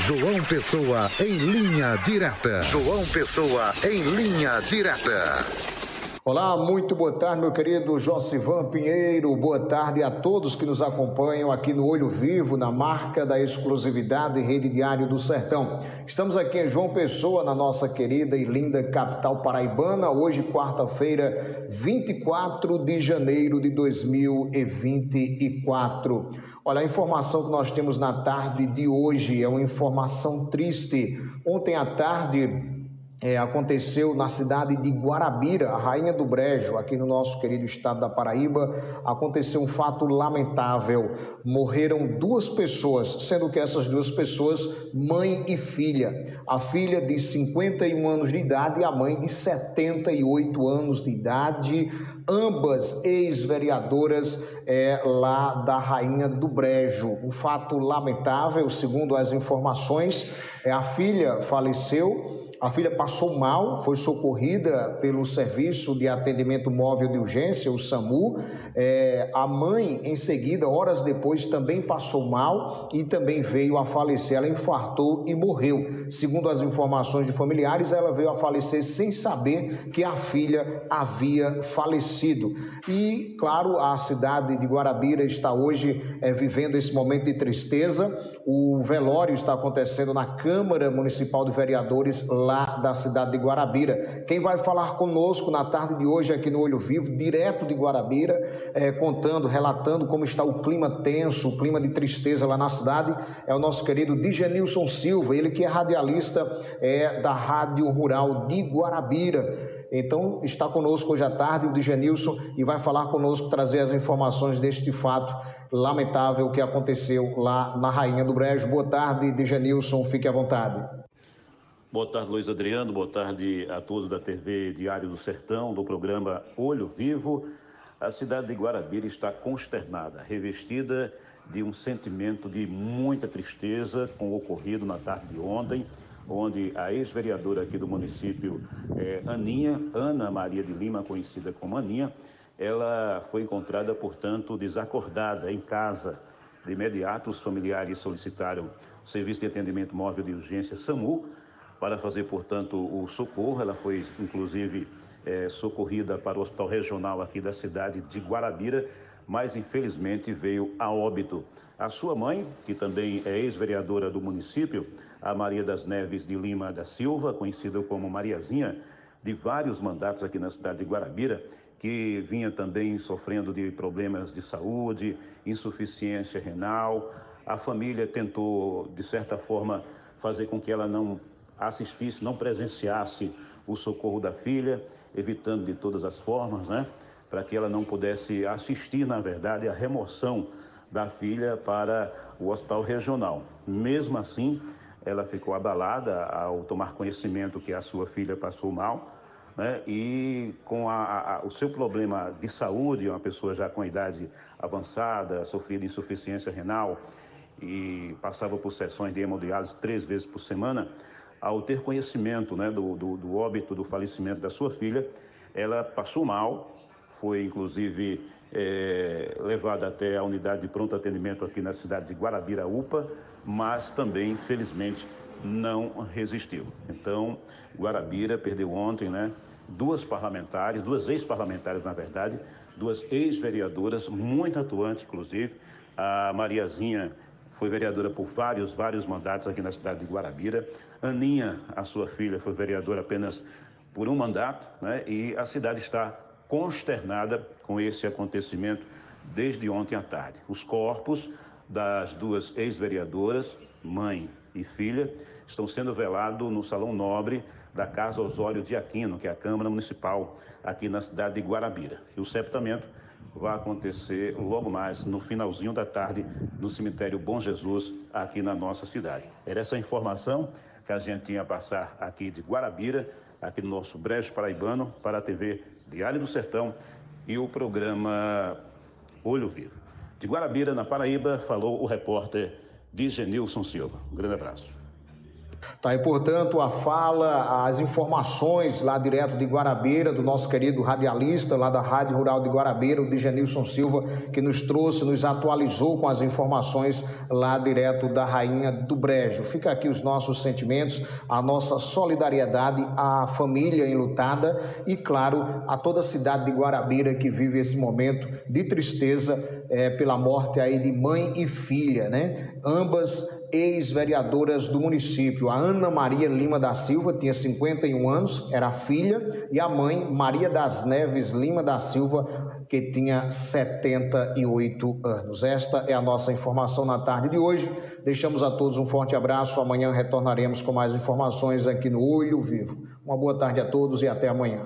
João Pessoa em linha direta. João Pessoa em linha direta. Olá, muito boa tarde, meu querido Josivan Pinheiro. Boa tarde a todos que nos acompanham aqui no Olho Vivo, na marca da exclusividade Rede Diário do Sertão. Estamos aqui em João Pessoa, na nossa querida e linda capital paraibana, hoje, quarta-feira, 24 de janeiro de 2024. Olha, a informação que nós temos na tarde de hoje é uma informação triste. Ontem à tarde, é, aconteceu na cidade de Guarabira, a Rainha do Brejo, aqui no nosso querido estado da Paraíba. Aconteceu um fato lamentável. Morreram duas pessoas, sendo que essas duas pessoas, mãe e filha. A filha de 51 anos de idade e a mãe de 78 anos de idade, ambas ex-vereadoras é, lá da Rainha do Brejo. Um fato lamentável, segundo as informações, é, a filha faleceu a filha passou mal, foi socorrida pelo Serviço de Atendimento Móvel de Urgência, o SAMU. É, a mãe, em seguida, horas depois, também passou mal e também veio a falecer. Ela infartou e morreu. Segundo as informações de familiares, ela veio a falecer sem saber que a filha havia falecido. E, claro, a cidade de Guarabira está hoje é, vivendo esse momento de tristeza. O velório está acontecendo na Câmara Municipal de Vereadores lá da cidade de Guarabira. Quem vai falar conosco na tarde de hoje aqui no Olho Vivo, direto de Guarabira, é, contando, relatando como está o clima tenso, o clima de tristeza lá na cidade, é o nosso querido Digenilson Silva, ele que é radialista é, da Rádio Rural de Guarabira. Então, está conosco hoje à tarde o Digenilson e vai falar conosco, trazer as informações deste fato lamentável que aconteceu lá na Rainha do Brejo. Boa tarde, Digenilson, fique à vontade. Boa tarde, Luiz Adriano. Boa tarde a todos da TV Diário do Sertão, do programa Olho Vivo. A cidade de Guarabira está consternada, revestida de um sentimento de muita tristeza com o ocorrido na tarde de ontem, onde a ex-vereadora aqui do município, é, Aninha, Ana Maria de Lima, conhecida como Aninha, ela foi encontrada, portanto, desacordada em casa. De imediato, os familiares solicitaram o Serviço de Atendimento Móvel de Urgência SAMU para fazer, portanto, o socorro. Ela foi, inclusive, é, socorrida para o Hospital Regional aqui da cidade de Guarabira, mas infelizmente veio a óbito. A sua mãe, que também é ex-vereadora do município, a Maria das Neves de Lima da Silva, conhecida como Mariazinha, de vários mandatos aqui na cidade de Guarabira, que vinha também sofrendo de problemas de saúde, insuficiência renal. A família tentou, de certa forma, fazer com que ela não assistisse, não presenciasse o socorro da filha, evitando de todas as formas, né? Para que ela não pudesse assistir, na verdade, a remoção da filha para o hospital regional. Mesmo assim, ela ficou abalada ao tomar conhecimento que a sua filha passou mal, né? E com a, a, o seu problema de saúde, uma pessoa já com idade avançada, sofrendo insuficiência renal e passava por sessões de hemodiálise três vezes por semana, ao ter conhecimento né, do, do, do óbito, do falecimento da sua filha, ela passou mal, foi inclusive é, levada até a unidade de pronto atendimento aqui na cidade de Guarabira UPA, mas também, felizmente, não resistiu. Então, Guarabira perdeu ontem, né? Duas parlamentares, duas ex-parlamentares, na verdade, duas ex-vereadoras, muito atuantes, inclusive, a Mariazinha foi vereadora por vários, vários mandatos aqui na cidade de Guarabira. Aninha, a sua filha, foi vereadora apenas por um mandato, né? E a cidade está consternada com esse acontecimento desde ontem à tarde. Os corpos das duas ex-vereadoras, mãe e filha, estão sendo velados no Salão Nobre da Casa Osório de Aquino, que é a Câmara Municipal aqui na cidade de Guarabira. E o sepultamento vai acontecer logo mais no finalzinho da tarde no cemitério Bom Jesus, aqui na nossa cidade. Era essa informação que a gente tinha a passar aqui de Guarabira, aqui no nosso Brejo Paraibano, para a TV Diário do Sertão e o programa Olho Vivo. De Guarabira, na Paraíba, falou o repórter Digenilson Silva. Um grande abraço. Tá, e portanto, a fala, as informações lá direto de Guarabeira, do nosso querido radialista lá da Rádio Rural de Guarabeira, o Digenilson Silva, que nos trouxe, nos atualizou com as informações lá direto da Rainha do Brejo. Fica aqui os nossos sentimentos, a nossa solidariedade à família enlutada e, claro, a toda a cidade de Guarabeira que vive esse momento de tristeza é, pela morte aí de mãe e filha, né? Ambas ex-vereadoras do município. A Ana Maria Lima da Silva tinha 51 anos, era filha, e a mãe, Maria das Neves Lima da Silva, que tinha 78 anos. Esta é a nossa informação na tarde de hoje. Deixamos a todos um forte abraço. Amanhã retornaremos com mais informações aqui no Olho Vivo. Uma boa tarde a todos e até amanhã.